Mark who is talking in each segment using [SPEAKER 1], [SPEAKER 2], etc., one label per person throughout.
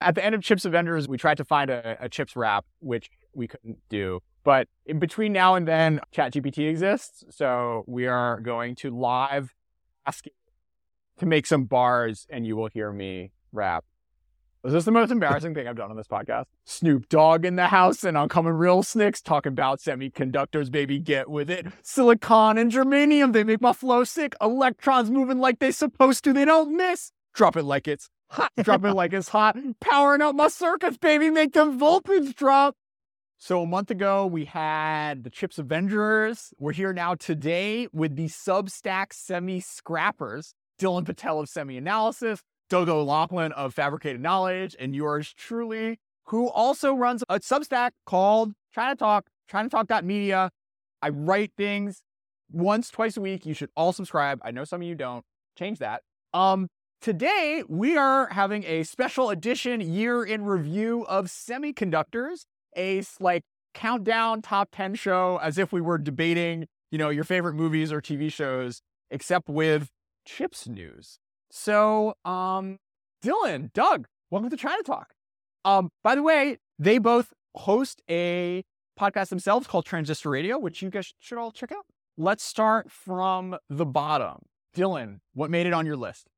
[SPEAKER 1] At the end of Chips Avengers, we tried to find a, a chips wrap, which we couldn't do. But in between now and then, ChatGPT exists. So we are going to live ask to make some bars and you will hear me rap. Was this the most embarrassing thing I've done on this podcast? Snoop Dogg in the house and I'm coming real snicks talking about semiconductors, baby. Get with it. Silicon and germanium, they make my flow sick. Electrons moving like they supposed to, they don't miss. Drop it like it's hot. Drop it like it's hot. Powering up my circuits, baby. Make them voltage drop. So a month ago, we had the Chips Avengers. We're here now today with the Substack Semi Scrappers. Dylan Patel of Semi Analysis, Doug O'Laughlin of Fabricated Knowledge, and yours truly, who also runs a Substack called China Talk, ChinaTalk.media. I write things once, twice a week. You should all subscribe. I know some of you don't. Change that. Um, today we are having a special edition year in review of semiconductors, a like countdown top 10 show as if we were debating, you know, your favorite movies or TV shows, except with chips news. So, um, Dylan, Doug, welcome to China Talk. Um, by the way, they both host a podcast themselves called Transistor Radio, which you guys should all check out. Let's start from the bottom. Dylan, what made it on your list?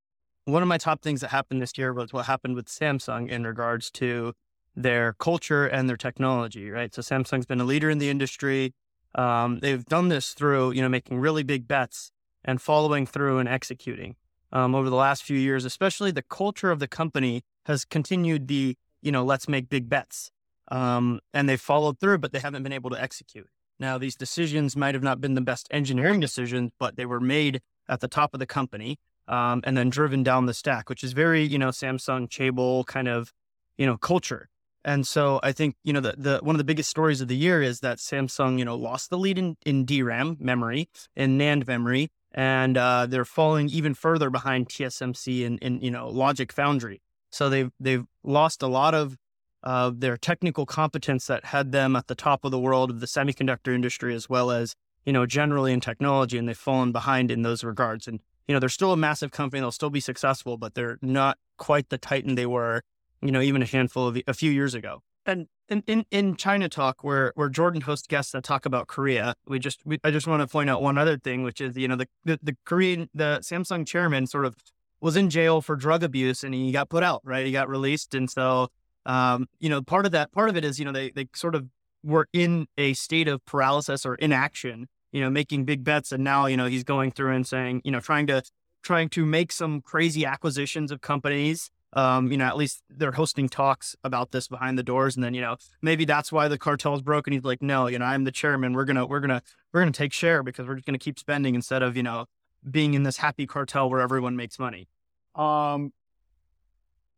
[SPEAKER 2] One of my top things that happened this year was what happened with Samsung in regards to their culture and their technology, right? So Samsung's been a leader in the industry. Um, they've done this through, you know, making really big bets and following through and executing. Um, over the last few years, especially the culture of the company has continued the, you know, let's make big bets. Um, and they've followed through, but they haven't been able to execute. Now, these decisions might have not been the best engineering decisions, but they were made at the top of the company um, and then driven down the stack, which is very, you know, Samsung Chaebol kind of, you know, culture. And so I think, you know, the, the one of the biggest stories of the year is that Samsung, you know, lost the lead in, in DRAM memory and NAND memory and uh, they're falling even further behind TSMC and, and you know Logic Foundry. So they've they've lost a lot of uh, their technical competence that had them at the top of the world of the semiconductor industry, as well as you know generally in technology, and they've fallen behind in those regards. And you know they're still a massive company; they'll still be successful, but they're not quite the titan they were, you know, even a handful of a few years ago. And in, in, in China Talk, where where Jordan hosts guests that talk about Korea, we just we, I just want to point out one other thing, which is you know the, the the Korean the Samsung chairman sort of was in jail for drug abuse and he got put out, right? He got released, and so um, you know part of that part of it is you know they they sort of were in a state of paralysis or inaction, you know, making big bets, and now you know he's going through and saying you know trying to trying to make some crazy acquisitions of companies um, you know, at least they're hosting talks about this behind the doors. And then, you know, maybe that's why the cartel is broken. He's like, no, you know, I'm the chairman. We're gonna, we're gonna, we're gonna take share because we're just gonna keep spending instead of, you know, being in this happy cartel where everyone makes money.
[SPEAKER 1] Um,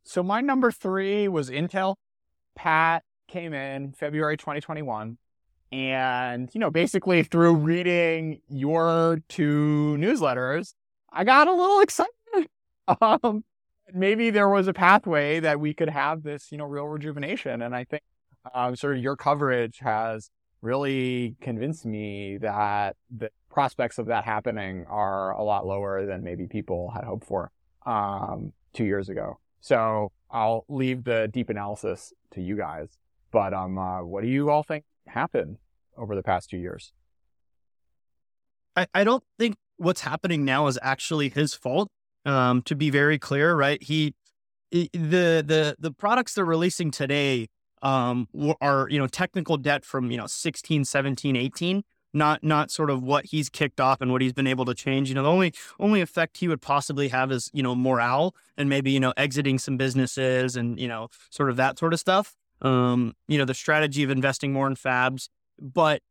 [SPEAKER 1] so my number three was Intel. Pat came in February 2021. And, you know, basically through reading your two newsletters, I got a little excited. Um, maybe there was a pathway that we could have this, you know, real rejuvenation. And I think um, sort of your coverage has really convinced me that the prospects of that happening are a lot lower than maybe people had hoped for um, two years ago. So I'll leave the deep analysis to you guys. But um, uh, what do you all think happened over the past two years?
[SPEAKER 2] I, I don't think what's happening now is actually his fault. Um, to be very clear, right? He, the the the products they're releasing today um, are you know technical debt from you know 16, 17, 18 not not sort of what he's kicked off and what he's been able to change. You know, the only only effect he would possibly have is you know morale and maybe you know exiting some businesses and you know sort of that sort of stuff. Um, you know, the strategy of investing more in fabs, but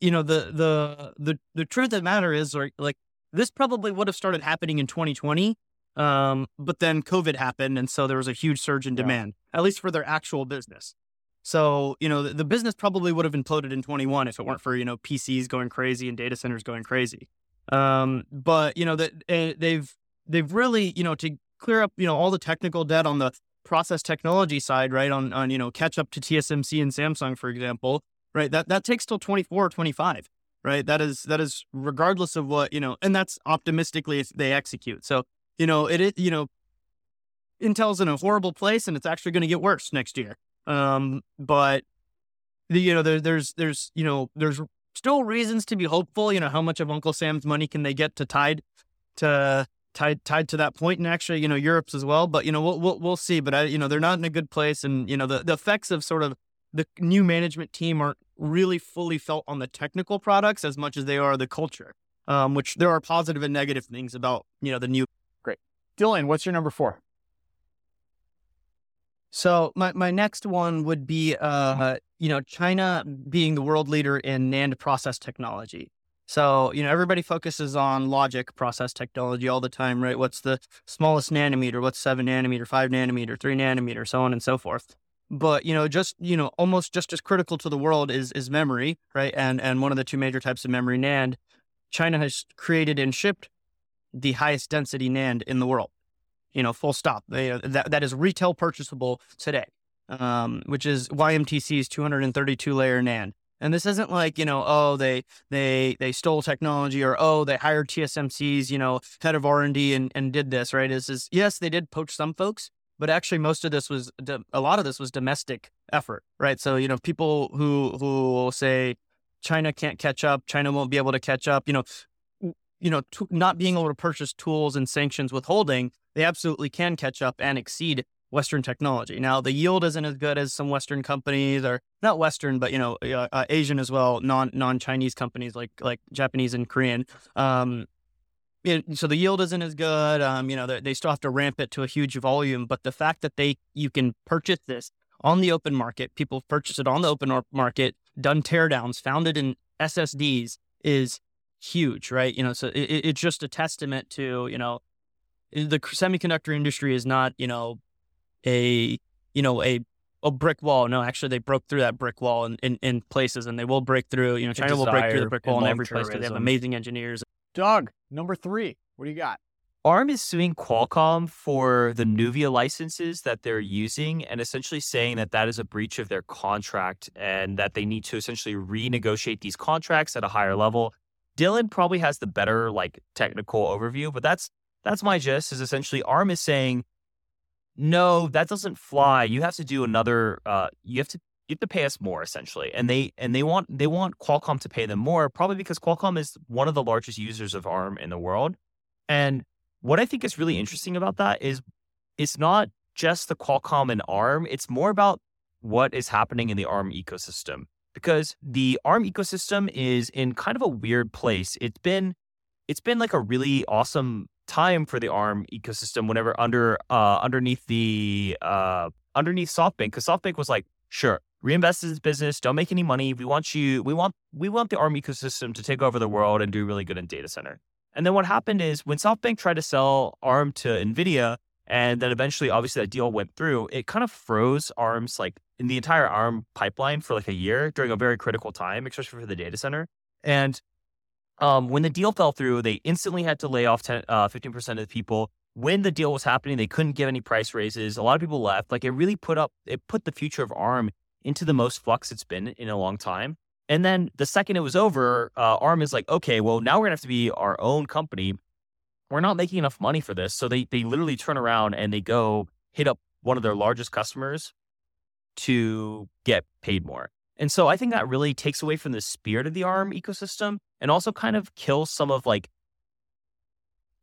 [SPEAKER 2] you know the the the the truth of the matter is like like this probably would have started happening in 2020, um, but then COVID happened, and so there was a huge surge in demand, yeah. at least for their actual business. So you know the, the, business probably would have imploded in 21 if it weren't for you know PCs going crazy and data centers going crazy. Um, but you know that uh, they've they've really you know to clear up you know all the technical debt on the process technology side, right? On on you know catch up to TSMC and Samsung, for example, right? That that takes till 24 or 25 right? That is that is regardless of what you know, and that's optimistically if they execute. So you know it is you know Intel's in a horrible place and it's actually going to get worse next year. Um, but the, you know, there, there's, there's, you know, there's still reasons to be hopeful. You know, how much of Uncle Sam's money can they get to tied to tied tied to that point, and actually, you know, Europe's as well. But you know, we'll we'll, we'll see. But I, you know, they're not in a good place, and you know, the, the effects of sort of the new management team aren't really fully felt on the technical products as much as they are the culture. Um, which there are positive and negative things about you know the new.
[SPEAKER 1] Great, Dylan, what's your number four?
[SPEAKER 2] So my, my next one would be uh, you know China being the world leader in NAND process technology. So you know everybody focuses on logic process technology all the time, right? What's the smallest nanometer? What's seven nanometer, five nanometer, three nanometer, so on and so forth. But you know, just you know, almost just as critical to the world is is memory, right? And and one of the two major types of memory, NAND. China has created and shipped the highest density NAND in the world you know, full stop. They, uh, that, that is retail purchasable today, um, which is YMTC's 232 layer NAND. And this isn't like, you know, oh, they they they stole technology or oh, they hired TSMC's, you know, head of R&D and, and did this, right? Is is yes, they did poach some folks, but actually most of this was a lot of this was domestic effort, right? So, you know, people who who will say China can't catch up, China won't be able to catch up, you know, you know, t- not being able to purchase tools and sanctions withholding they absolutely can catch up and exceed Western technology. Now, the yield isn't as good as some Western companies, or not Western, but you know, uh, uh, Asian as well, non non Chinese companies like like Japanese and Korean. Um, so the yield isn't as good. Um, you know, they, they still have to ramp it to a huge volume. But the fact that they you can purchase this on the open market, people purchase it on the open market, done teardowns, founded in SSDs, is huge, right? You know, so it, it's just a testament to you know the semiconductor industry is not, you know, a, you know, a, a brick wall. No, actually, they broke through that brick wall in, in, in places and they will break through, you know, China will break through the brick wall in every place because they have amazing engineers.
[SPEAKER 1] Doug, number three, what do you got?
[SPEAKER 3] ARM is suing Qualcomm for the Nuvia licenses that they're using and essentially saying that that is a breach of their contract and that they need to essentially renegotiate these contracts at a higher level. Dylan probably has the better like technical overview, but that's that's my gist is essentially ARM is saying, no, that doesn't fly. You have to do another, uh, you have to, you have to pay us more essentially. And they, and they want, they want Qualcomm to pay them more, probably because Qualcomm is one of the largest users of ARM in the world. And what I think is really interesting about that is it's not just the Qualcomm and ARM, it's more about what is happening in the ARM ecosystem because the ARM ecosystem is in kind of a weird place. It's been it's been like a really awesome time for the ARM ecosystem whenever under uh, underneath the uh, underneath SoftBank because SoftBank was like, sure, reinvest in this business, don't make any money. We want you, we want we want the ARM ecosystem to take over the world and do really good in data center. And then what happened is when SoftBank tried to sell ARM to Nvidia, and then eventually, obviously, that deal went through. It kind of froze ARM's like in the entire ARM pipeline for like a year during a very critical time, especially for the data center. And um, when the deal fell through, they instantly had to lay off 10, uh, 15% of the people. When the deal was happening, they couldn't give any price raises. A lot of people left. Like it really put up, it put the future of ARM into the most flux it's been in a long time. And then the second it was over, uh, ARM is like, okay, well, now we're gonna have to be our own company. We're not making enough money for this. So they, they literally turn around and they go hit up one of their largest customers to get paid more. And so I think that really takes away from the spirit of the ARM ecosystem and also kind of kills some of like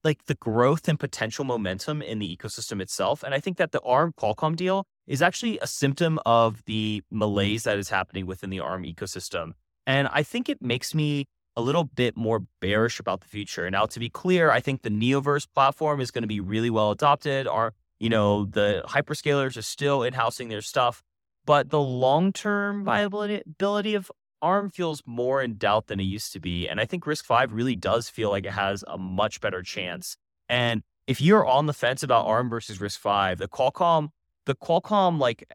[SPEAKER 3] like the growth and potential momentum in the ecosystem itself. And I think that the ARM Qualcomm deal is actually a symptom of the malaise that is happening within the ARM ecosystem. And I think it makes me a little bit more bearish about the future. Now, to be clear, I think the Neoverse platform is going to be really well adopted. Our, you know, the hyperscalers are still in-housing their stuff, but the long-term viability of ARM feels more in doubt than it used to be. And I think RISC-V really does feel like it has a much better chance. And if you're on the fence about ARM versus RISC-V, the Qualcomm, the Qualcomm, like,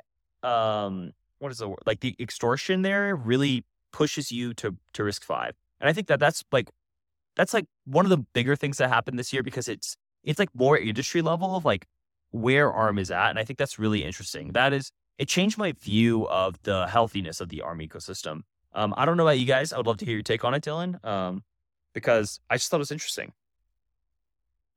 [SPEAKER 3] um, what is the word? Like the extortion there really pushes you to, to RISC-V. And I think that that's like, that's like one of the bigger things that happened this year because it's, it's like more industry level of like where ARM is at. And I think that's really interesting. That is, it changed my view of the healthiness of the ARM ecosystem. Um, I don't know about you guys. I would love to hear your take on it, Dylan, um, because I just thought it was interesting.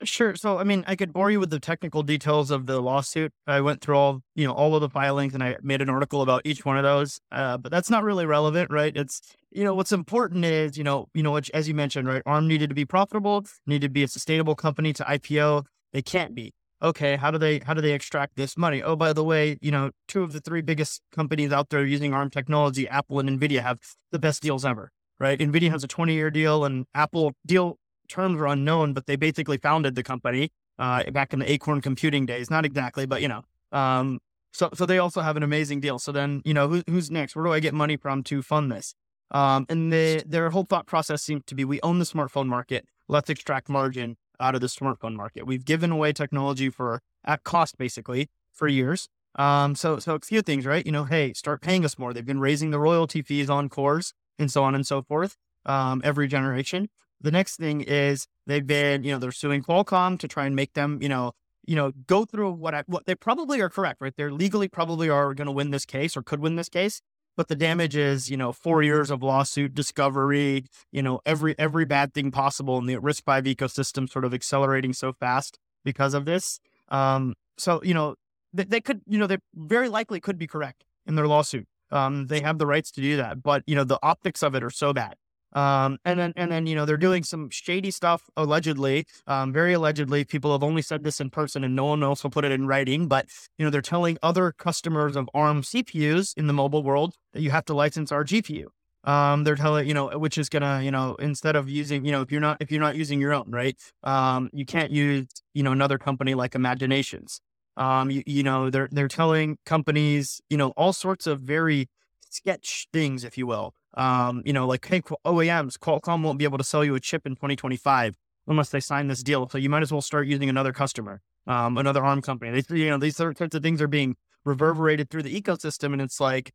[SPEAKER 2] Sure. So, I mean, I could bore you with the technical details of the lawsuit. I went through all, you know, all of the filings and I made an article about each one of those. Uh, but that's not really relevant, right? It's, you know, what's important is, you know, you know, which, as you mentioned, right? ARM needed to be profitable, needed to be a sustainable company to IPO. They can't be. Okay, how do they how do they extract this money? Oh, by the way, you know, two of the three biggest companies out there using ARM technology, Apple and Nvidia, have the best deals ever. Right? Nvidia has a 20 year deal, and Apple deal terms are unknown, but they basically founded the company uh, back in the Acorn computing days. Not exactly, but you know. Um, so so they also have an amazing deal. So then you know who, who's next? Where do I get money from to fund this? Um, and the, their whole thought process seemed to be: we own the smartphone market. Let's extract margin out of the smartphone market. We've given away technology for at cost, basically, for years. Um, so so a few things, right? You know, hey, start paying us more. They've been raising the royalty fees on cores and so on and so forth. Um, every generation. The next thing is they've been, you know, they're suing Qualcomm to try and make them, you know, you know, go through what I, what they probably are correct, right? They're legally probably are going to win this case or could win this case, but the damage is, you know, four years of lawsuit discovery, you know, every every bad thing possible in the RISC-V ecosystem sort of accelerating so fast because of this. Um, so you know, they, they could, you know, they very likely could be correct in their lawsuit. Um, they have the rights to do that, but you know, the optics of it are so bad. Um, and then, and then, you know, they're doing some shady stuff allegedly, um, very allegedly. People have only said this in person and no one else will put it in writing, but, you know, they're telling other customers of ARM CPUs in the mobile world that you have to license our GPU. Um, they're telling, you know, which is gonna, you know, instead of using, you know, if you're not, if you're not using your own, right, um, you can't use, you know, another company like Imaginations. Um, you, you know, they're, they're telling companies, you know, all sorts of very sketch things, if you will. Um, you know, like, hey, OEMs, Qualcomm won't be able to sell you a chip in 2025 unless they sign this deal. So you might as well start using another customer, um, another ARM company. They, you know, these sorts of things are being reverberated through the ecosystem, and it's like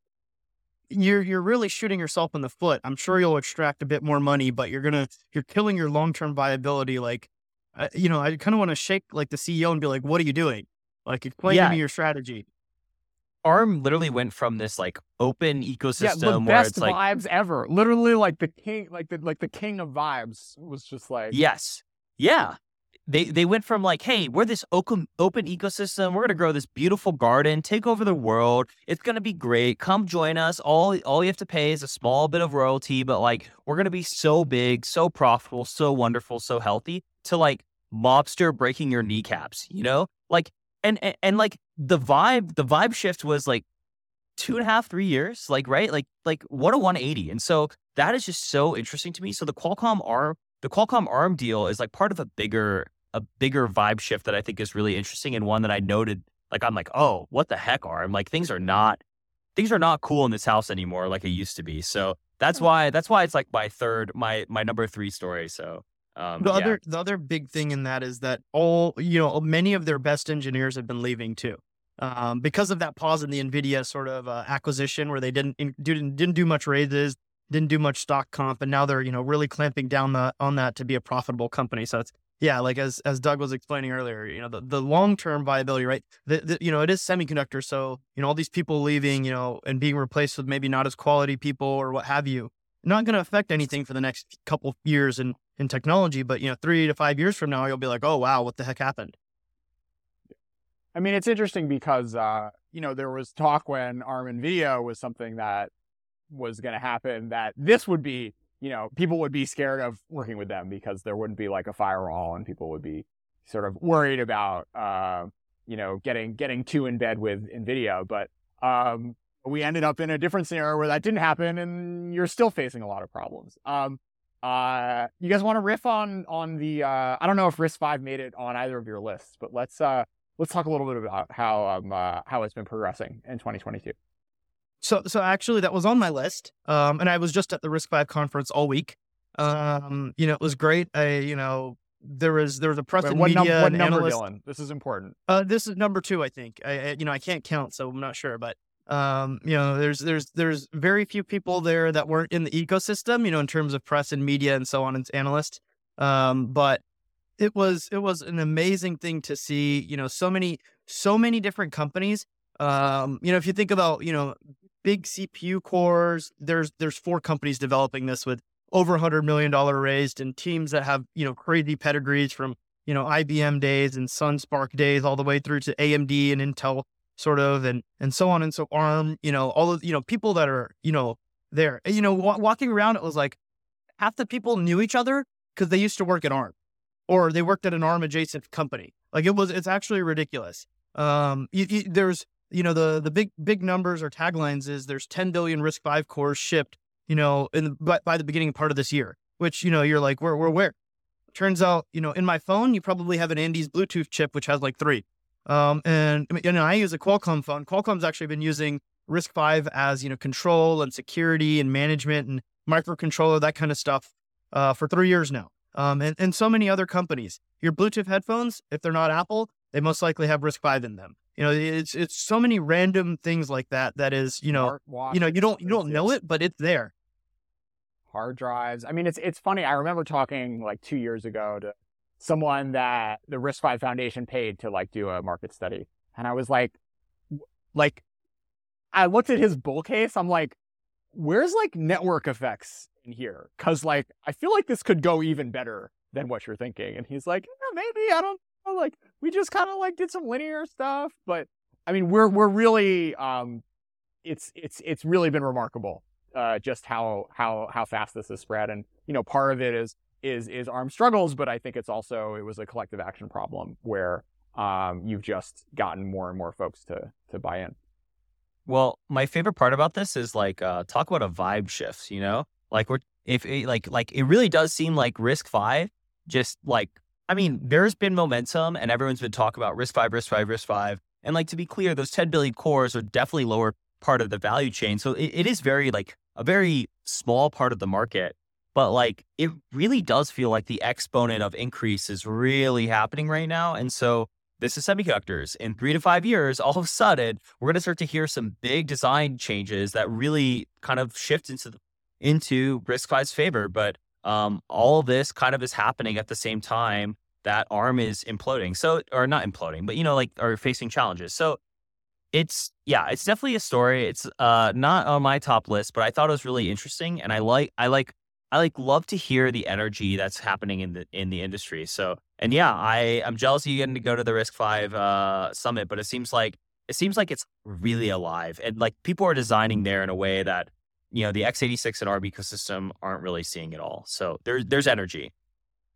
[SPEAKER 2] you're you're really shooting yourself in the foot. I'm sure you'll extract a bit more money, but you're gonna you're killing your long term viability. Like, uh, you know, I kind of want to shake like the CEO and be like, "What are you doing? Like, explain yeah. to me your strategy."
[SPEAKER 3] ARM literally went from this like open ecosystem
[SPEAKER 1] yeah, the
[SPEAKER 3] where
[SPEAKER 1] best
[SPEAKER 3] it's like
[SPEAKER 1] vibes ever. Literally, like the king, like the like the king of vibes was just like
[SPEAKER 3] yes, yeah. They they went from like, hey, we're this open open ecosystem. We're gonna grow this beautiful garden, take over the world. It's gonna be great. Come join us. All all you have to pay is a small bit of royalty, but like we're gonna be so big, so profitable, so wonderful, so healthy. To like mobster breaking your kneecaps, you know, like and, and and like the vibe the vibe shift was like two and a half three years like right? Like like what a 180 and so that is just so interesting to me. So the qualcomm arm the qualcomm arm deal is like part of a bigger a bigger vibe shift that i think is really interesting and one that i noted like i'm like oh what the heck arm? Like things are not things are not cool in this house anymore like it used to be. So that's why that's why it's like my third my my number three story. So um,
[SPEAKER 2] the
[SPEAKER 3] yeah.
[SPEAKER 2] other the other big thing in that is that all you know many of their best engineers have been leaving too. Um, because of that pause in the Nvidia sort of uh, acquisition where they didn't didn't didn't do much raises, didn't do much stock comp, and now they're you know really clamping down the, on that to be a profitable company. So it's yeah, like as as Doug was explaining earlier, you know the, the long term viability, right? The, the, you know it is semiconductor, so you know all these people leaving, you know, and being replaced with maybe not as quality people or what have you, not going to affect anything for the next couple years in in technology. But you know, three to five years from now, you'll be like, oh wow, what the heck happened?
[SPEAKER 1] I mean, it's interesting because uh, you know there was talk when ARM and Nvidia was something that was going to happen that this would be, you know, people would be scared of working with them because there wouldn't be like a firewall and people would be sort of worried about, uh, you know, getting getting too in bed with Nvidia. But um, we ended up in a different scenario where that didn't happen, and you're still facing a lot of problems. Um, uh, you guys want to riff on on the? Uh, I don't know if RISC-V made it on either of your lists, but let's uh, let's talk a little bit about how um, uh, how it's been progressing in 2022.
[SPEAKER 2] So so actually, that was on my list, um, and I was just at the RISC-V conference all week. Um, you know, it was great. I you know there was there was a press Wait, and
[SPEAKER 1] what
[SPEAKER 2] media
[SPEAKER 1] num- what number,
[SPEAKER 2] analyst.
[SPEAKER 1] Dylan? This is important.
[SPEAKER 2] Uh, this is number two, I think. I, I, you know I can't count, so I'm not sure, but um, you know, there's there's there's very few people there that weren't in the ecosystem, you know, in terms of press and media and so on and analysts. Um, but it was it was an amazing thing to see, you know, so many so many different companies. Um, you know, if you think about, you know, big CPU cores, there's there's four companies developing this with over a hundred million dollar raised and teams that have, you know, crazy pedigrees from you know, IBM days and Sun SPARC days all the way through to AMD and Intel sort of and and so on and so ARM, you know, all of you know people that are, you know, there. You know, w- walking around it was like half the people knew each other cuz they used to work at ARM or they worked at an ARM adjacent company. Like it was it's actually ridiculous. Um you, you, there's you know the the big big numbers or taglines is there's 10 billion RISC-V cores shipped, you know, in by, by the beginning part of this year, which you know you're like where where where Turns out, you know, in my phone, you probably have an Andes Bluetooth chip, which has like three. Um, and you know, I use a Qualcomm phone. Qualcomm's actually been using RISC-V as, you know, control and security and management and microcontroller, that kind of stuff, uh, for three years now. Um, and, and so many other companies. Your Bluetooth headphones, if they're not Apple, they most likely have RISC-V in them. You know, it's it's so many random things like that. That is, you know, you know, you don't you don't know it, but it's there
[SPEAKER 1] hard drives. I mean, it's it's funny. I remember talking like two years ago to someone that the RISC-V Foundation paid to like do a market study, and I was like, like, I looked at his bull case. I'm like, where's like network effects in here? Because like I feel like this could go even better than what you're thinking. And he's like, yeah, maybe I don't know. Like we just kind of like did some linear stuff, but I mean, we're we're really um, it's it's it's really been remarkable uh, just how how how fast this has spread. And you know, part of it is is is armed struggles, but I think it's also it was a collective action problem where um, you've just gotten more and more folks to to buy in.
[SPEAKER 3] Well, my favorite part about this is like uh, talk about a vibe shift. You know, like we're if it, like like it really does seem like RISC-V just like I mean, there's been momentum and everyone's been talking about Risk Five, RISC-V, Risk Five, And like to be clear, those 10 billion cores are definitely lower part of the value chain. So it, it is very like a very small part of the market. But like it really does feel like the exponent of increase is really happening right now. And so this is semiconductors. In three to five years, all of a sudden, we're going to start to hear some big design changes that really kind of shift into the, into RISC-V's favor. But um, all this kind of is happening at the same time that ARM is imploding. So, or not imploding, but you know, like are facing challenges. So it's yeah, it's definitely a story. It's uh not on my top list, but I thought it was really interesting, and I like I like I like love to hear the energy that's happening in the in the industry. So and yeah, I I'm jealous of you getting to go to the RISC-V uh, summit, but it seems like it seems like it's really alive, and like people are designing there in a way that you know the x86 and ARM ecosystem aren't really seeing at all. So there's there's energy.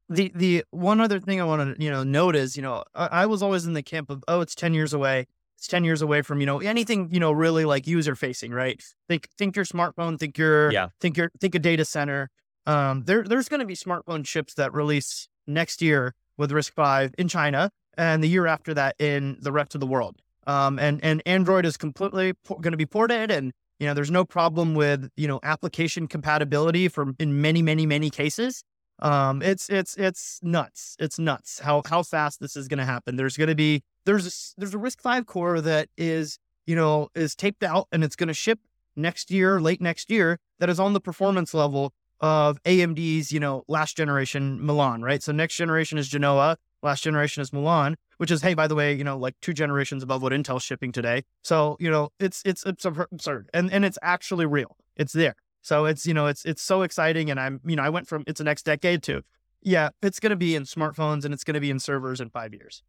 [SPEAKER 2] The the one other thing I want to you know note is you know I, I was always in the camp of oh it's ten years away it's 10 years away from, you know, anything, you know, really like user facing, right? Think think your smartphone, think your yeah. think your think a data center. Um, there there's going to be smartphone chips that release next year with RISC-V in China and the year after that in the rest of the world. Um, and and Android is completely po- going to be ported and you know there's no problem with you know application compatibility for in many many many cases um it's it's it's nuts it's nuts how how fast this is going to happen there's going to be there's a, there's a RISC-V core that is you know is taped out and it's going to ship next year, late next year. That is on the performance level of AMD's you know last generation Milan, right? So next generation is Genoa, last generation is Milan, which is hey by the way you know like two generations above what Intel's shipping today. So you know it's it's it's absurd and and it's actually real. It's there. So it's you know it's it's so exciting and I'm you know I went from it's the next decade to yeah it's going to be in smartphones and it's going to be in servers in five years.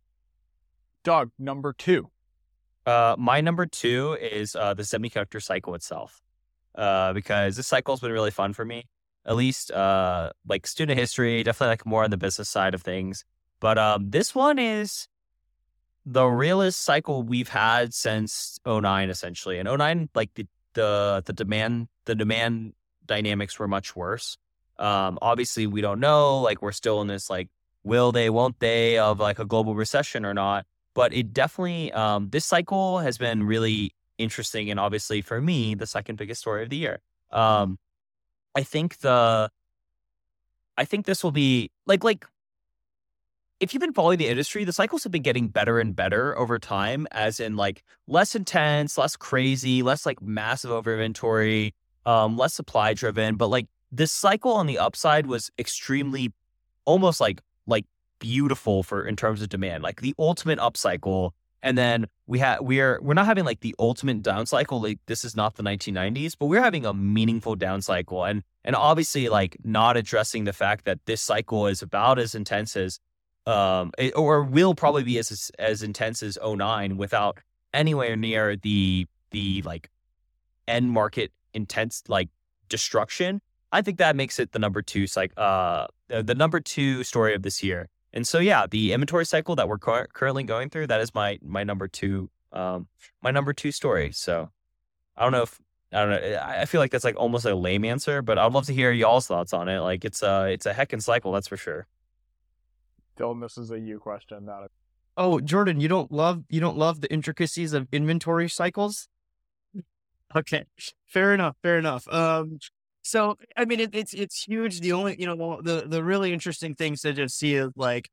[SPEAKER 1] Doug number two.
[SPEAKER 3] Uh, my number two is uh, the semiconductor cycle itself, uh, because this cycle has been really fun for me. At least, uh, like student history, definitely like more on the business side of things. But um, this one is the realest cycle we've had since 09, essentially. And 09, like the the the demand the demand dynamics were much worse. Um, obviously, we don't know. Like we're still in this like will they, won't they of like a global recession or not but it definitely um, this cycle has been really interesting and obviously for me the second biggest story of the year um, i think the i think this will be like like if you've been following the industry the cycles have been getting better and better over time as in like less intense less crazy less like massive over inventory um, less supply driven but like this cycle on the upside was extremely almost like like beautiful for in terms of demand, like the ultimate upcycle. And then we have we're we're not having like the ultimate down cycle. Like this is not the 1990s, but we're having a meaningful down cycle, and and obviously like not addressing the fact that this cycle is about as intense as um, it, or will probably be as as intense as 09 without anywhere near the the like end market intense like destruction. I think that makes it the number two like uh the number two story of this year. And so yeah, the inventory cycle that we're cu- currently going through that is my my number two um my number two story. So I don't know if I don't know. I feel like that's like almost a lame answer, but I'd love to hear y'all's thoughts on it. Like it's a it's a heckin' cycle, that's for sure.
[SPEAKER 1] Dylan, this is a you question, not a.
[SPEAKER 2] Oh, Jordan, you don't love you don't love the intricacies of inventory cycles. Okay, fair enough, fair enough. Um, so I mean, it, it's it's huge. The only you know the the really interesting things to just see is like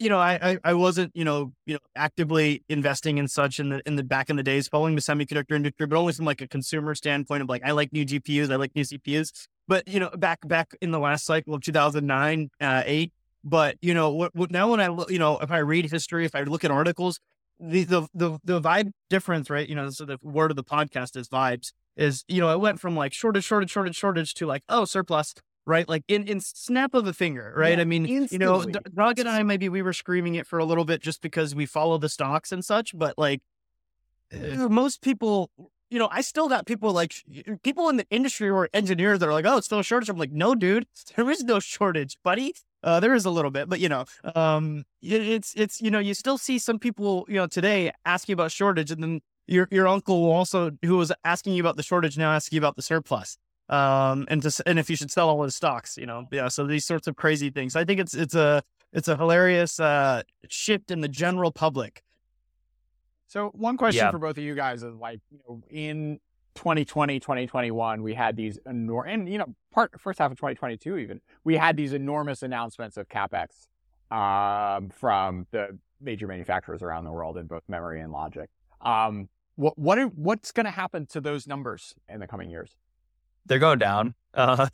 [SPEAKER 2] you know, I, I, I wasn't, you know, you know, actively investing in such in the in the back in the days following the semiconductor industry, but only from like a consumer standpoint of like I like new GPUs, I like new CPUs. But you know, back back in the last cycle of 2009, uh, eight. But you know, what, what now when I look, you know, if I read history, if I look at articles, the the the the vibe difference, right? You know, so the word of the podcast is vibes. Is you know, it went from like shortage, shortage, shortage, shortage to like oh surplus right? Like in, in snap of a finger, right? Yeah, I mean, instantly. you know, D- Doug and I, maybe we were screaming it for a little bit just because we follow the stocks and such, but like uh, most people, you know, I still got people like people in the industry or engineers that are like, oh, it's still a shortage. I'm like, no, dude, there is no shortage, buddy. Uh, there is a little bit, but you know, um, it's it's you know, you still see some people, you know, today asking about shortage, and then your your uncle also who was asking you about the shortage now asking you about the surplus um, and just and if you should sell all his stocks, you know, yeah. So these sorts of crazy things. I think it's it's a it's a hilarious uh, shift in the general public.
[SPEAKER 1] So one question yeah. for both of you guys is like, you know, in 2020, 2021, we had these enormous, and you know, part first half of 2022 even, we had these enormous announcements of capex um, from the major manufacturers around the world in both memory and logic. Um, what what are, what's going to happen to those numbers in the coming years?
[SPEAKER 3] they're going down. Uh,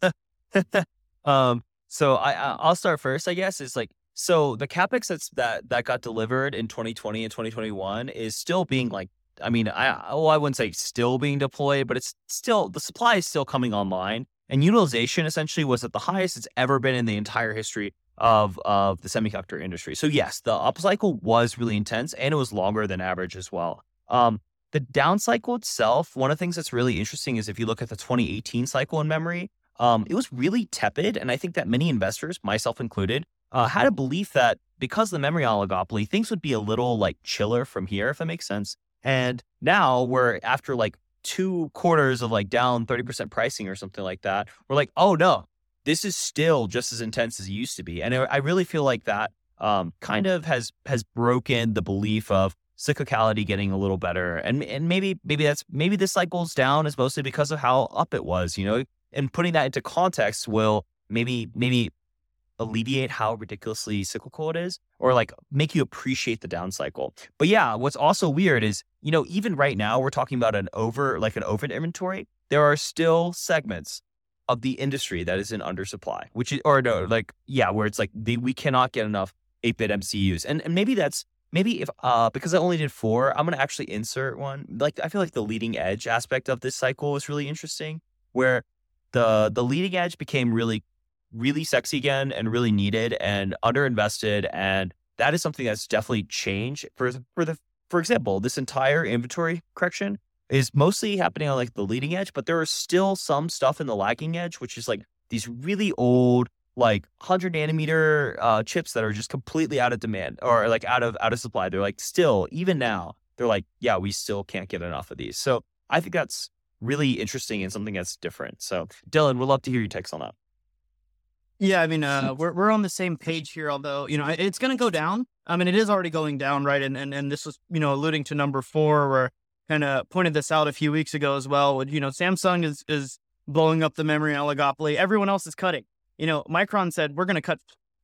[SPEAKER 3] um, so I I'll start first. I guess is like so the capex that's that that got delivered in 2020 and 2021 is still being like I mean I well I wouldn't say still being deployed, but it's still the supply is still coming online, and utilization essentially was at the highest it's ever been in the entire history of of the semiconductor industry. So yes, the upcycle was really intense and it was longer than average as well. Um, the down cycle itself, one of the things that's really interesting is if you look at the 2018 cycle in memory, um, it was really tepid. And I think that many investors, myself included, uh, had a belief that because the memory oligopoly, things would be a little like chiller from here, if that makes sense. And now we're after like two quarters of like down 30% pricing or something like that, we're like, oh no, this is still just as intense as it used to be. And I really feel like that um, kind of has has broken the belief of cyclicality getting a little better. And and maybe maybe that's maybe this cycle's down is mostly because of how up it was, you know. And putting that into context will maybe maybe alleviate how ridiculously cyclical it is or like make you appreciate the down cycle. But yeah, what's also weird is, you know, even right now we're talking about an over like an over inventory. There are still segments of the industry that is in undersupply, which is or no, like yeah, where it's like the, we cannot get enough 8-bit MCUs. And and maybe that's maybe if uh because I only did four, I'm gonna actually insert one. Like I feel like the leading edge aspect of this cycle is really interesting, where the the leading edge became really, really sexy again and really needed and underinvested, and that is something that's definitely changed for for the for example, this entire inventory correction is mostly happening on like the leading edge, but there is still some stuff in the lagging edge, which is like these really old like 100 nanometer uh, chips that are just completely out of demand or like out of out of supply. They're like still even now they're like yeah we still can't get enough of these. So I think that's really interesting and something that's different. So Dylan, we'd love to hear your takes on that.
[SPEAKER 2] Yeah, I mean, uh, we're we're on the same page here. Although you know, it's going to go down. I mean, it is already going down, right? And and and this was you know alluding to number four, where kind of pointed this out a few weeks ago as well. You know, Samsung is is blowing up the memory oligopoly. Everyone else is cutting you know, Micron said we're going to cut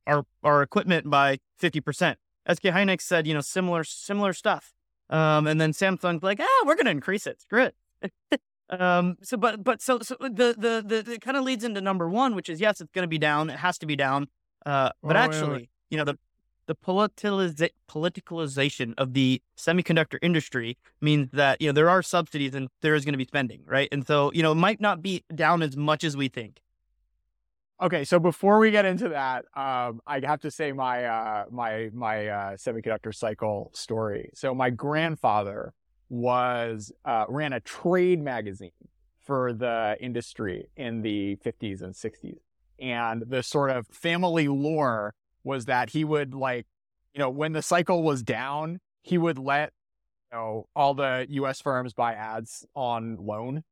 [SPEAKER 2] our our equipment by fifty percent. SK Hynix said, you know, similar similar stuff. Um, and then Samsung's like, ah, we're going to increase it. Screw it. um, so, but but so so the the the it kind of leads into number one, which is yes, it's going to be down. It has to be down. Uh, but actually, wait, wait. you know, the the politiza- politicalization of the semiconductor industry means that you know there are subsidies and there is going to be spending, right? And so you know it might not be down as much as we think.
[SPEAKER 1] Okay, so before we get into that, um, I have to say my uh, my my uh, semiconductor cycle story. So my grandfather was uh, ran a trade magazine for the industry in the 50s and 60s, and the sort of family lore was that he would like, you know, when the cycle was down, he would let you know all the U.S. firms buy ads on loan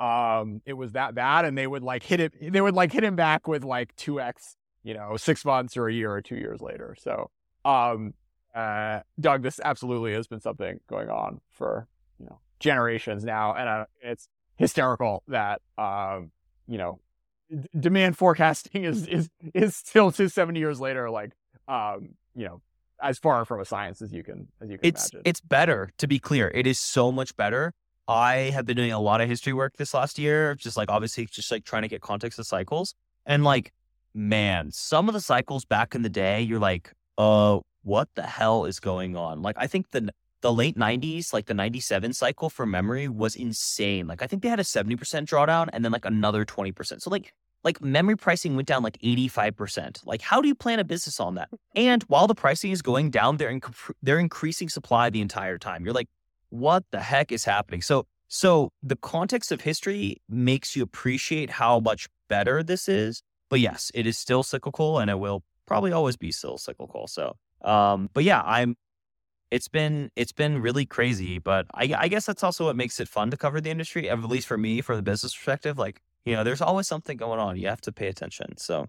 [SPEAKER 1] um it was that bad and they would like hit it they would like hit him back with like 2x you know six months or a year or two years later so um uh doug this absolutely has been something going on for you know generations now and uh, it's hysterical that um you know d- demand forecasting is is is still to 70 years later like um you know as far from a science as you can as you can
[SPEAKER 3] It's
[SPEAKER 1] imagine
[SPEAKER 3] it's better to be clear. It is so much better. I have been doing a lot of history work this last year, just like obviously just like trying to get context of cycles. And like, man, some of the cycles back in the day, you're like, uh, what the hell is going on? Like, I think the the late 90s, like the 97 cycle for memory was insane. Like I think they had a 70% drawdown and then like another 20%. So like like memory pricing went down like 85%. Like how do you plan a business on that? And while the pricing is going down, they're inc- they're increasing supply the entire time. You're like, what the heck is happening? So so the context of history makes you appreciate how much better this is. But yes, it is still cyclical and it will probably always be still cyclical. So um but yeah, I'm it's been it's been really crazy, but I, I guess that's also what makes it fun to cover the industry, at least for me, for the business perspective. Like, you know, there's always something going on. You have to pay attention. So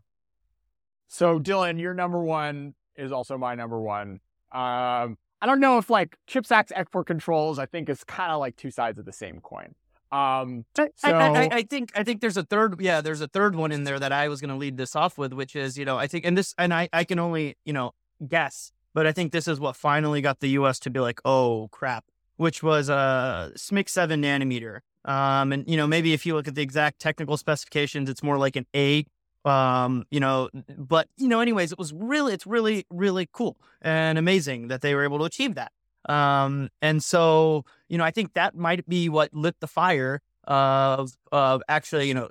[SPEAKER 1] So Dylan, your number one is also my number one. Um, I don't know if like CHIPS Act export controls. I think is kind of like two sides of the same coin. Um,
[SPEAKER 2] I,
[SPEAKER 1] so
[SPEAKER 2] I, I, I think I think there's a third yeah there's a third one in there that I was going to lead this off with which is you know I think and this and I I can only you know guess but I think this is what finally got the U.S. to be like oh crap which was uh SMIC seven nanometer um and you know maybe if you look at the exact technical specifications it's more like an eight um you know but you know anyways it was really it's really really cool and amazing that they were able to achieve that. Um, and so, you know, I think that might be what lit the fire of, of actually, you know,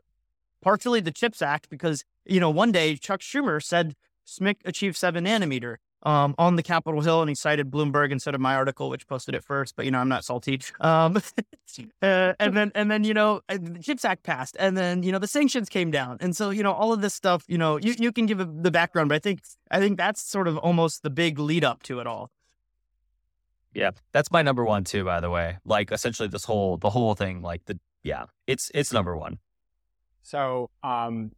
[SPEAKER 2] partially the CHIPS Act, because, you know, one day Chuck Schumer said SMIC achieved seven nanometer um, on the Capitol Hill, and he cited Bloomberg instead of my article, which posted it first. But you know, I'm not salty. Um, uh, and then, and then, you know, the CHIPS Act passed, and then you know the sanctions came down, and so you know all of this stuff. You know, you you can give the background, but I think I think that's sort of almost the big lead up to it all.
[SPEAKER 3] yeah, that's my number one too, by the way. Like essentially this whole the whole thing, like the yeah, it's it's number one.
[SPEAKER 1] So, um,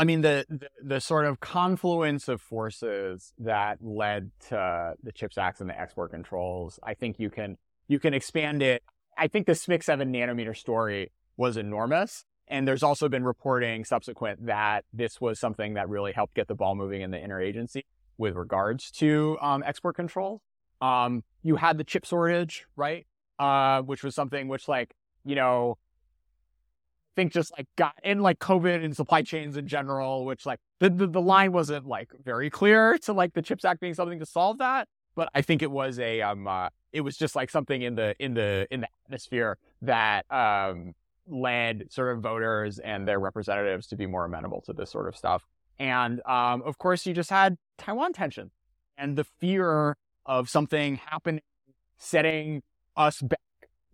[SPEAKER 1] I mean, the, the the sort of confluence of forces that led to the CHIPS Act and the export controls, I think you can you can expand it. I think the SMIC seven nanometer story was enormous, and there's also been reporting subsequent that this was something that really helped get the ball moving in the interagency with regards to um, export controls. Um, you had the chip shortage, right? Uh, which was something which, like, you know, think just like got in like COVID and supply chains in general, which like the, the, the line wasn't like very clear to like the CHIPS Act being something to solve that. But I think it was a um uh, it was just like something in the in the in the atmosphere that um led sort of voters and their representatives to be more amenable to this sort of stuff. And um of course you just had Taiwan tension and the fear of something happening setting us back,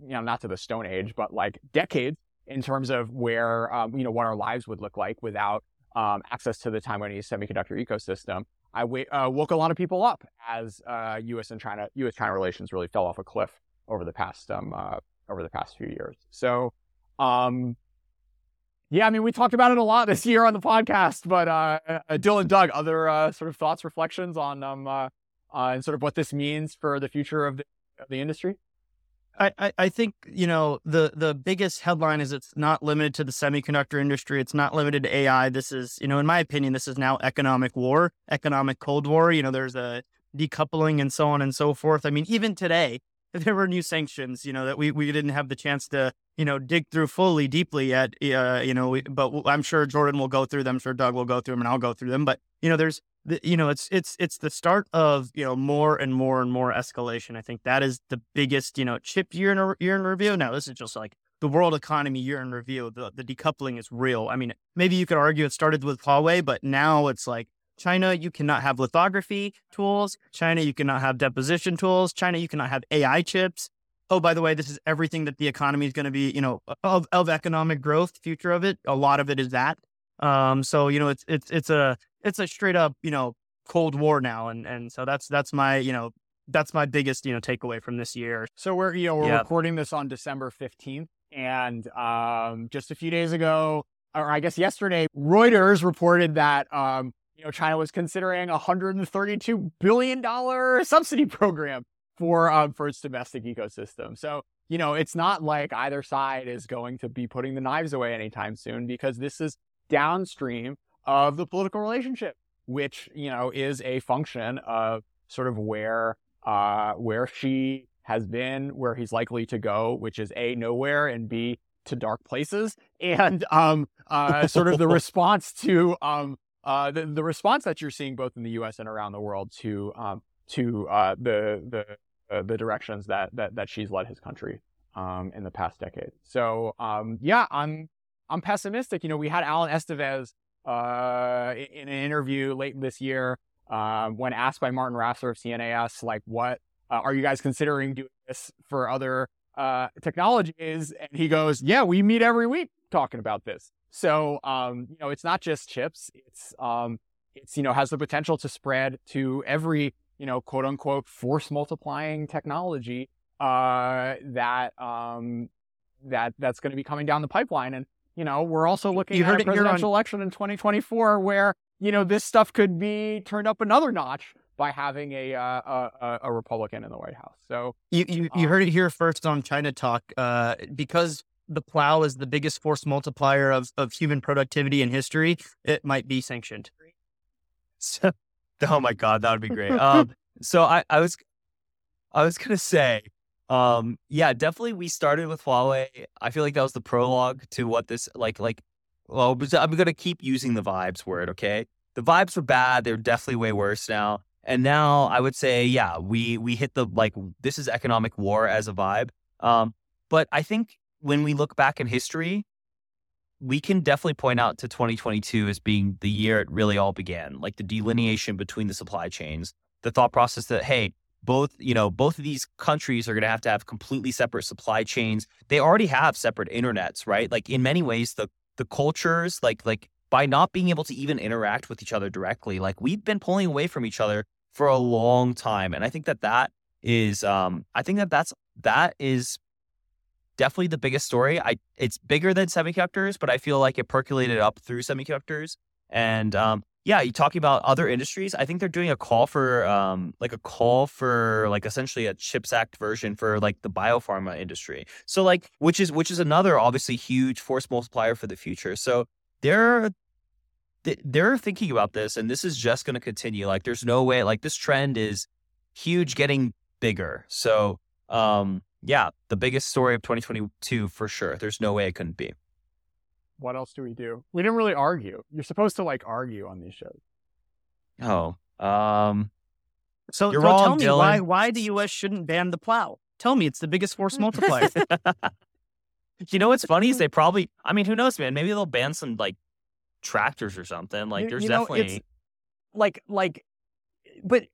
[SPEAKER 1] you know, not to the Stone Age, but like decades in terms of where um, you know what our lives would look like without um, access to the Taiwanese semiconductor ecosystem. I w- uh, woke a lot of people up as uh, U.S. and China U.S. China relations really fell off a cliff over the past um, uh, over the past few years. So, um, yeah, I mean, we talked about it a lot this year on the podcast. But uh, uh, Dylan, Doug, other uh, sort of thoughts, reflections on um, uh, on sort of what this means for the future of the, of the industry.
[SPEAKER 2] I, I, think you know the the biggest headline is it's not limited to the semiconductor industry. It's not limited to AI. This is you know in my opinion this is now economic war, economic cold war. You know there's a decoupling and so on and so forth. I mean even today there were new sanctions. You know that we we didn't have the chance to you know dig through fully deeply yet. Uh, you know but I'm sure Jordan will go through them. I'm sure Doug will go through them, and I'll go through them. But you know there's the, you know it's it's it's the start of you know more and more and more escalation i think that is the biggest you know chip year in year in review now this is just like the world economy year in review, the, the decoupling is real. I mean, maybe you could argue it started with Huawei, but now it's like China, you cannot have lithography tools. China, you cannot have deposition tools. China, you cannot have AI chips. Oh, by the way, this is everything that the economy is going to be, you know, of, of economic growth, future of it. A lot of it is that. Um, so, you know, it's, it's, it's a, it's a straight up, you know, Cold War now. And, and so that's, that's my, you know, that's my biggest, you know, takeaway from this year.
[SPEAKER 1] So we're, you know, we're yeah. recording this on December 15th. And um, just a few days ago, or I guess yesterday, Reuters reported that um, you know, China was considering a $132 billion subsidy program for um, for its domestic ecosystem. So, you know, it's not like either side is going to be putting the knives away anytime soon because this is downstream of the political relationship, which, you know, is a function of sort of where uh, where Xi has been, where he's likely to go, which is A, nowhere, and B, to dark places. And um, uh, sort of the response to um, uh, the, the response that you're seeing both in the U.S. and around the world to um, to uh, the the uh, the directions that that that Xi's led his country um, in the past decade. So um, yeah, I'm I'm pessimistic. You know, we had Alan Estevez uh, in an interview late this year uh, when asked by Martin Rasser of CNAS, like, what uh, are you guys considering doing this for other technologies? And he goes, yeah, we meet every week talking about this. So, um, you know, it's not just chips. It's, um, it's, you know, has the potential to spread to every, you know, quote unquote force multiplying technology, uh, that, um, that, that's going to be coming down the pipeline. And, you know, we're also looking you at a presidential on... election in 2024 where, you know, this stuff could be turned up another notch by having a uh, a, a, Republican in the White House. So
[SPEAKER 2] you you, you um, heard it here first on China Talk. Uh, because the plow is the biggest force multiplier of, of human productivity in history, it might be sanctioned.
[SPEAKER 3] So, oh my God, that would be great. Um, so I, I was, I was gonna say, um, yeah, definitely. We started with Huawei. I feel like that was the prologue to what this like, like. Well, I'm gonna keep using the vibes word. Okay, the vibes were bad. They're definitely way worse now. And now I would say, yeah, we we hit the like this is economic war as a vibe. Um, but I think when we look back in history, we can definitely point out to 2022 as being the year it really all began, like the delineation between the supply chains, the thought process that, hey, both, you know, both of these countries are going to have to have completely separate supply chains. They already have separate internets, right? Like in many ways, the the cultures, like like by not being able to even interact with each other directly, like we've been pulling away from each other for a long time, and I think that that is, um, I think that that's that is definitely the biggest story. I it's bigger than semiconductors, but I feel like it percolated up through semiconductors. And um, yeah, you talking about other industries. I think they're doing a call for um, like a call for like essentially a Chips Act version for like the biopharma industry. So like which is which is another obviously huge force multiplier for the future. So they're they're thinking about this, and this is just going to continue. Like there's no way. Like this trend is huge, getting bigger. So um, yeah, the biggest story of 2022 for sure. There's no way it couldn't be.
[SPEAKER 1] What else do we do? We didn't really argue. You're supposed to like argue on these shows.
[SPEAKER 3] Oh, um,
[SPEAKER 2] so, You're so wrong, tell me Dylan. why why the U.S. shouldn't ban the plow? Tell me it's the biggest force multiplier.
[SPEAKER 3] you know what's funny is they probably. I mean, who knows, man? Maybe they'll ban some like tractors or something. Like, there's you know, definitely
[SPEAKER 1] like like, but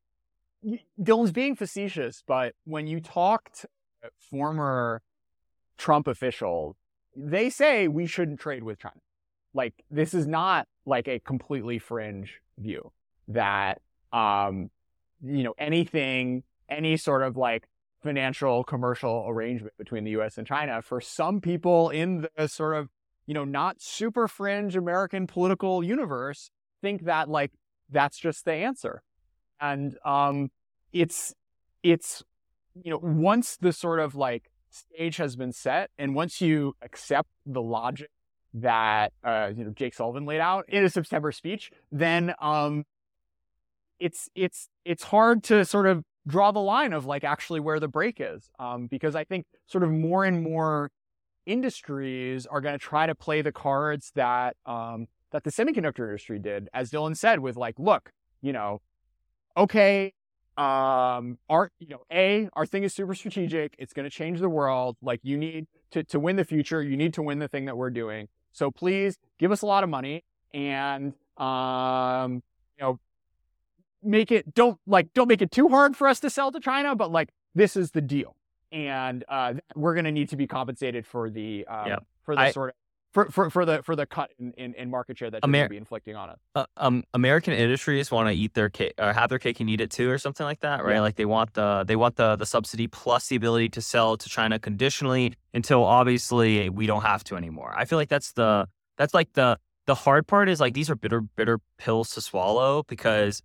[SPEAKER 1] Dylan's being facetious. But when you talked former Trump officials, they say we shouldn't trade with China. Like this is not like a completely fringe view that um you know anything any sort of like financial commercial arrangement between the US and China for some people in the sort of you know not super fringe American political universe think that like that's just the answer. And um it's it's you know, once the sort of like stage has been set, and once you accept the logic that uh, you know Jake Sullivan laid out in a September speech, then um, it's it's it's hard to sort of draw the line of like actually where the break is, um, because I think sort of more and more industries are going to try to play the cards that um, that the semiconductor industry did, as Dylan said, with like, look, you know, okay, um our you know a our thing is super strategic it's going to change the world like you need to, to win the future, you need to win the thing that we're doing. So please give us a lot of money and um, you know, make it don't like don't make it too hard for us to sell to China, but like this is the deal, and uh, we're going to need to be compensated for the um,
[SPEAKER 3] Yeah.
[SPEAKER 1] for the
[SPEAKER 3] I-
[SPEAKER 1] sort of for, for, for the for the cut in, in, in market share that
[SPEAKER 3] Amer-
[SPEAKER 1] going to be inflicting on us.
[SPEAKER 3] uh, um, American industries want to eat their cake or have their cake and eat it too, or something like that, right?
[SPEAKER 1] Yeah.
[SPEAKER 3] Like they want the they want the the subsidy plus the ability to sell to China conditionally until obviously we don't have to anymore. I feel like that's the that's like the the hard part is like these are bitter bitter pills to swallow because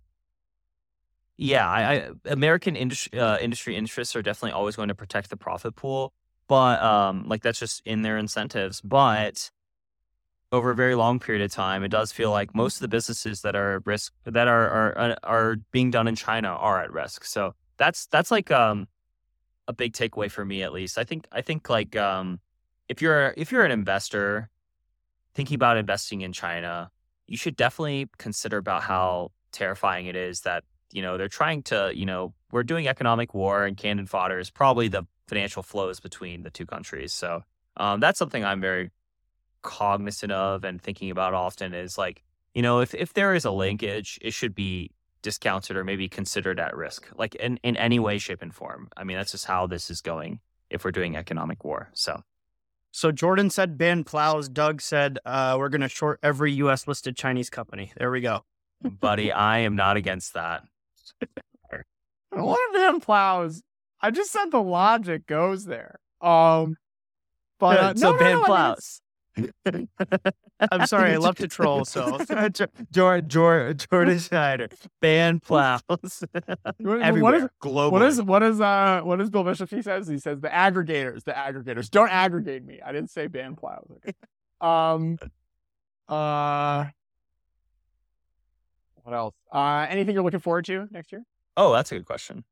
[SPEAKER 3] yeah, I, I American industry uh, industry interests are definitely always going to protect the profit pool, but um, like that's just in their incentives, but over a very long period of time, it does feel like most of the businesses that are at risk that are are uh, are being done in China are at risk. So that's that's like um a big takeaway for me at least. I think I think like um if you're if you're an investor thinking about investing in China, you should definitely consider about how terrifying it is that you know they're trying to you know we're doing economic war and cannon fodder is probably the financial flows between the two countries. So um, that's something I'm very cognizant of and thinking about often is like, you know, if, if there is a linkage, it should be discounted or maybe considered at risk, like in, in any way, shape, and form. I mean, that's just how this is going if we're doing economic war. So,
[SPEAKER 2] So Jordan said ban plows. Doug said uh, we're going to short every U.S. listed Chinese company. There we go.
[SPEAKER 3] buddy, I am not against that.
[SPEAKER 1] What if van plows? I just said the logic goes there. Um, but uh,
[SPEAKER 3] so
[SPEAKER 1] no, no,
[SPEAKER 3] ban
[SPEAKER 1] no, I mean,
[SPEAKER 3] plows.
[SPEAKER 2] I'm sorry, I love to troll. So
[SPEAKER 3] George, George, Jordan Schneider, ban plows. Everywhere,
[SPEAKER 1] What is,
[SPEAKER 3] globally.
[SPEAKER 1] what is what is uh what is Bill Bishop? He says he says the aggregators, the aggregators. Don't aggregate me. I didn't say ban plows. Okay. Um. Uh. What else? Uh. Anything you're looking forward to next year?
[SPEAKER 3] Oh, that's a good question.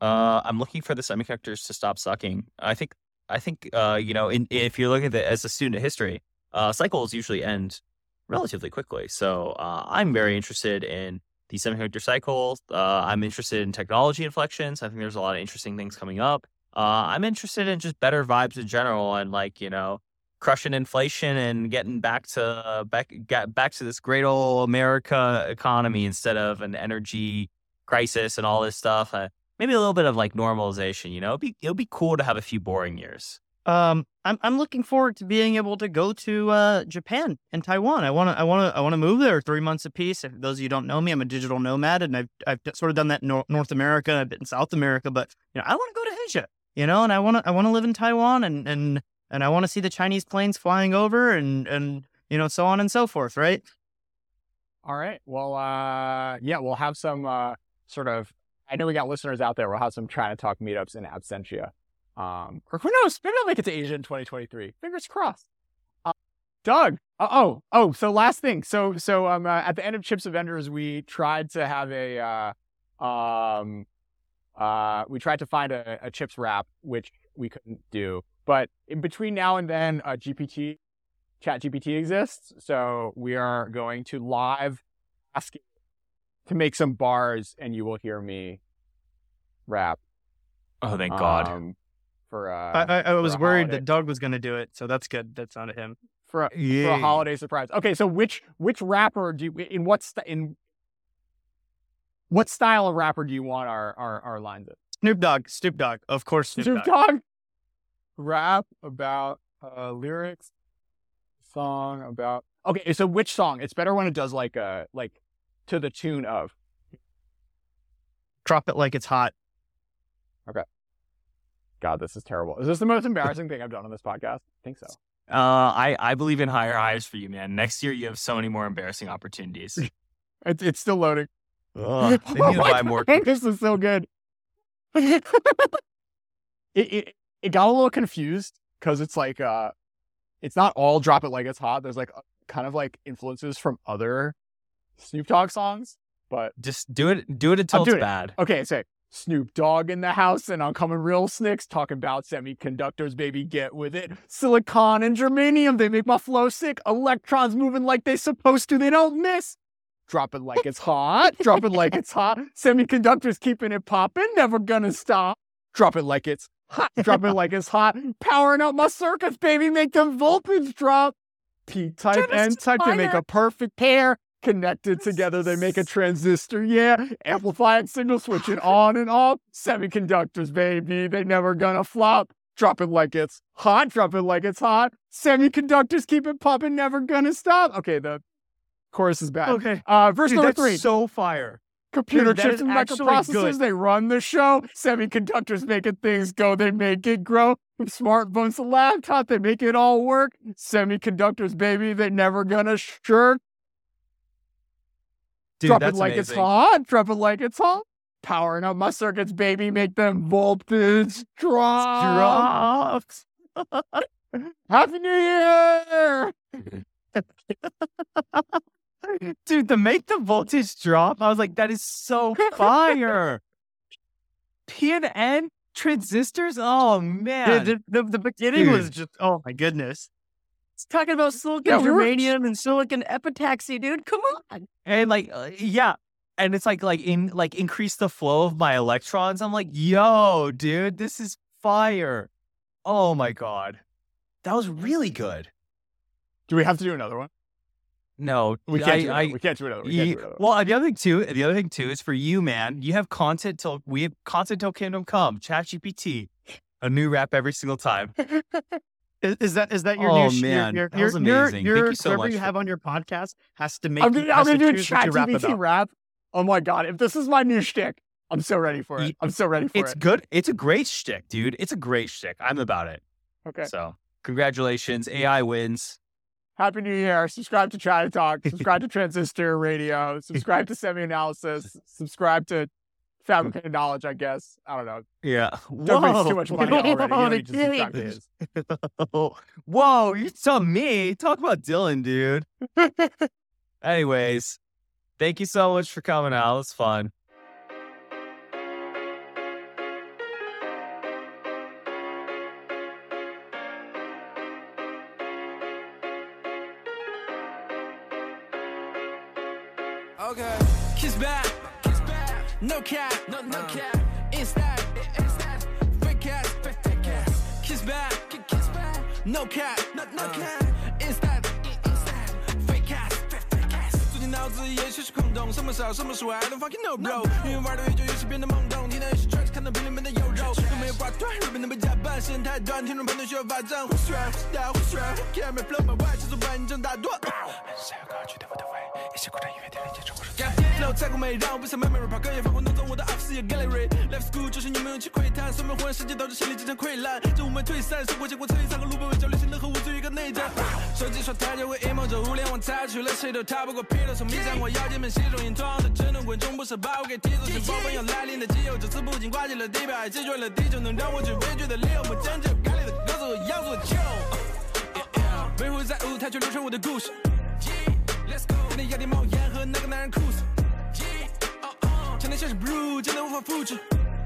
[SPEAKER 3] Uh, I'm looking for the semiconductors to stop sucking. I think, I think, uh, you know, in, if you look at it as a student of history, uh, cycles usually end relatively quickly. So uh, I'm very interested in the semiconductor cycle. Uh, I'm interested in technology inflections. I think there's a lot of interesting things coming up. Uh, I'm interested in just better vibes in general and like you know, crushing inflation and getting back to back get back to this great old America economy instead of an energy crisis and all this stuff. Uh, maybe a little bit of like normalization. You know, it'd be it'll be cool to have a few boring years.
[SPEAKER 2] Um, I'm I'm looking forward to being able to go to uh, Japan and Taiwan. I want to I want to I want to move there three months apiece. If those of you don't know me, I'm a digital nomad, and I've I've sort of done that in Nor- North America. I've been in South America, but you know I want to go to Asia. You know, and I want to I want to live in Taiwan, and and and I want to see the Chinese planes flying over, and and you know so on and so forth. Right?
[SPEAKER 1] All right. Well, uh, yeah, we'll have some uh, sort of. I know we got listeners out there. We'll have some China Talk meetups in absentia. Um, or who knows? Maybe I'll make it to Asia in 2023. Fingers crossed. Uh, Doug. Uh, oh, oh. So last thing. So, so um, uh, at the end of Chip Avengers, we tried to have a uh, um, uh, we tried to find a, a chips wrap, which we couldn't do. But in between now and then, uh, GPT, Chat GPT exists. So we are going to live ask to make some bars, and you will hear me rap.
[SPEAKER 3] Oh, thank God.
[SPEAKER 1] For uh,
[SPEAKER 2] I, I, I was worried that Doug was going to do it, so that's good. That's not him.
[SPEAKER 1] for a, for a holiday surprise. Okay, so which which rapper do you in what st- in what style of rapper do you want our our, our lines in?
[SPEAKER 2] Snoop Dogg, Snoop Dogg, of course. Snoop,
[SPEAKER 1] Snoop
[SPEAKER 2] Dogg.
[SPEAKER 1] Dogg rap about uh, lyrics, song about. Okay, so which song? It's better when it does like uh like to the tune of.
[SPEAKER 2] Drop it like it's hot.
[SPEAKER 1] God, this is terrible. Is this the most embarrassing thing I've done on this podcast? I think so.
[SPEAKER 3] Uh, I I believe in higher highs for you, man. Next year you have so many more embarrassing opportunities.
[SPEAKER 1] It's it's still loading.
[SPEAKER 3] Ugh, they need to buy more.
[SPEAKER 1] this is so good. it, it it got a little confused because it's like uh, it's not all drop it like it's hot. There's like uh, kind of like influences from other Snoop Dogg songs, but
[SPEAKER 3] Just do it. Do it until it's
[SPEAKER 1] doing it.
[SPEAKER 3] bad.
[SPEAKER 1] okay, say Snoop Dogg in the house and I'm coming real snicks talking about semiconductors, baby, get with it. Silicon and germanium, they make my flow sick. Electrons moving like they supposed to, they don't miss. Drop it like it's hot. Drop it like it's hot. Semiconductors keeping it popping, never gonna stop. Drop it like it's Hot, drop it like it's hot. Powering up my circuits, baby, make them voltage drop. P type, N type, they make a perfect pair. Connected together, they make a transistor, yeah. Amplifying signal switching on and off. Semiconductors, baby, they never gonna flop. Drop it like it's hot, drop it like it's hot. Semiconductors keep it popping, never gonna stop. Okay, the chorus is bad.
[SPEAKER 2] Okay.
[SPEAKER 1] Uh, verse
[SPEAKER 2] Dude,
[SPEAKER 1] number
[SPEAKER 2] that's
[SPEAKER 1] three.
[SPEAKER 2] so fire.
[SPEAKER 1] Computer
[SPEAKER 2] Dude,
[SPEAKER 1] chips and microprocessors,
[SPEAKER 2] good.
[SPEAKER 1] they run the show. Semiconductors making things go, they make it grow. Smartphones to laptop, they make it all work. Semiconductors, baby, they never gonna shirk.
[SPEAKER 3] Dude,
[SPEAKER 1] drop it like it's hot, drop it like it's hot. Powering up my circuits, baby, make them voltage drop.
[SPEAKER 2] Drops.
[SPEAKER 1] Happy New Year!
[SPEAKER 2] Dude, to make the voltage drop, I was like, that is so fire. P and N transistors? Oh man.
[SPEAKER 4] The, the, the beginning was just, oh my goodness. It's talking about silicon
[SPEAKER 1] Yeah, we
[SPEAKER 4] germanium and silicon epitaxy, dude. Come on.
[SPEAKER 3] and like uh, yeah and it's like like in like increase the flow of my electrons i'm like yo dude this is fire oh my god that was really good
[SPEAKER 1] Do we have to do another one?
[SPEAKER 3] no
[SPEAKER 1] We can't,
[SPEAKER 3] I,
[SPEAKER 1] do,
[SPEAKER 3] I,
[SPEAKER 1] we can't do another. We can't do another. one.
[SPEAKER 3] well the other thing too the other thing too is for you man you have content till we have content till kingdom come chat gpt a new rap every single time
[SPEAKER 4] Is, is that is that your
[SPEAKER 3] Oh,
[SPEAKER 4] new sh- your-
[SPEAKER 3] man,
[SPEAKER 4] your,
[SPEAKER 3] that
[SPEAKER 4] your, your,
[SPEAKER 3] amazing.
[SPEAKER 4] your,
[SPEAKER 3] Thank you so
[SPEAKER 4] you have on your podcast has to make
[SPEAKER 1] I'm gonna, I'm gonna
[SPEAKER 4] to
[SPEAKER 1] do a chat
[SPEAKER 4] rap
[SPEAKER 1] GPT
[SPEAKER 4] about.
[SPEAKER 1] rap. Oh my god, if this is my new shtick, I'm so ready for it. I'm so ready for
[SPEAKER 3] it's
[SPEAKER 1] it.
[SPEAKER 3] It's good it's a great shtick dude it's a great shtick i'm about it
[SPEAKER 1] Okay.
[SPEAKER 3] so congratulations ai wins
[SPEAKER 1] Happy New Year. Subscribe to China Talk. Subscribe to Transistor Radio. Subscribe to Semi Analysis. Subscribe to Fabricated hmm. Knowledge, I guess. I don't know.
[SPEAKER 3] yeah
[SPEAKER 1] Don't waste
[SPEAKER 4] Whoa.
[SPEAKER 1] too much money already. You don't
[SPEAKER 4] Whoa,
[SPEAKER 1] subscribe to his.
[SPEAKER 3] Whoa, you're telling me. Talk about Dylan, dude. Anyways, thank you so much for coming out. It was fun.
[SPEAKER 5] No cap. No no cap. Instead. Instead. Fake ass. Fake fake ass. Kiss back. Kiss back. No cap. No no cap. Instead. Instead. Fake ass. Fake fake ass. 最近脑子也许是空洞，什么少什么是 I don't fucking know bro。因为玩的越久越是变得懵懂，听的也是 tracks，看到屏里面的有肉，有没有挂断？日本能被加班，时间太短，听众朋友需要发展。胡说，大胡说，Care me flow my way，制作完整大多。谁有歌曲对我的胃？ 一些古典音乐天天接触我说。flow 太过美，让我不想 memory，怕歌也发挥弄脏我的 office 也 gallery。Left school 就是你们勇气窥探，算命混世界导致心理经常溃烂，这我们退散，生活结果摧残和路本为焦虑，显得和无罪一个内战。手机刷太久会 emo，这互联网擦去了谁都逃不过纰漏，从迷上我腰间本携手引装的真的滚中不是把我给踢走，是爆粉要来临的基友，这次不仅挂进了地表，还击坠了地球，能让我去畏惧的理由。我将就该里的歌词，我要做球。维护在舞台去流传我的故事。disco，那压力帽檐和那个男人裤子。强调像是 blue，真的无法复制。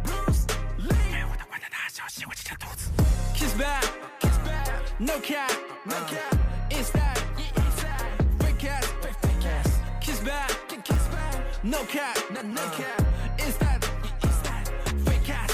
[SPEAKER 5] Bruce Lee，哎，我的管他大小，吸我几下肚子。Kiss back，Kiss back，No cap，No cap，It's that，It's that，Fake ass，Fake ass，Kiss back，Kiss back，No cap，No cap，It's that，It's that，Fake ass。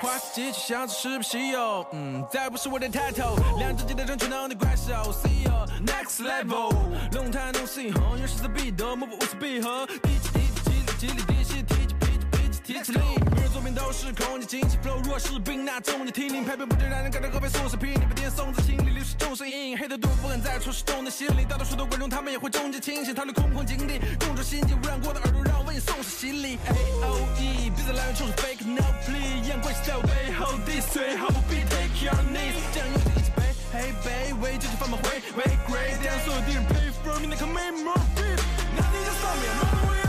[SPEAKER 5] 花式机器箱子是不稀有？嗯，再不是我的 title，两只鸡的争取能力怪兽，See you。Next level，龙潭弄信号，原始的彼得，莫不无此闭合，提起提起提起激励提起提起提起提起提起力，每人作品都是空气惊奇 flow，若是病那重你听令，拍片不止让人感到喝杯速食，批你不点送子心里流失众生阴影，黑的多不敢再戳是动的心里，大多数的观众他们也会终结清醒，逃离空旷境地，公主心境污染过的耳朵，让我为你送上洗礼。A O E，别再来源冲是 fake no plea，眼光是在我背后 diss，最好不必 take your knees，Hey babe, wait just from a way, way great. Dance so didn't pay for me, like a made more beat. Nothing just stop me, I'm on the way.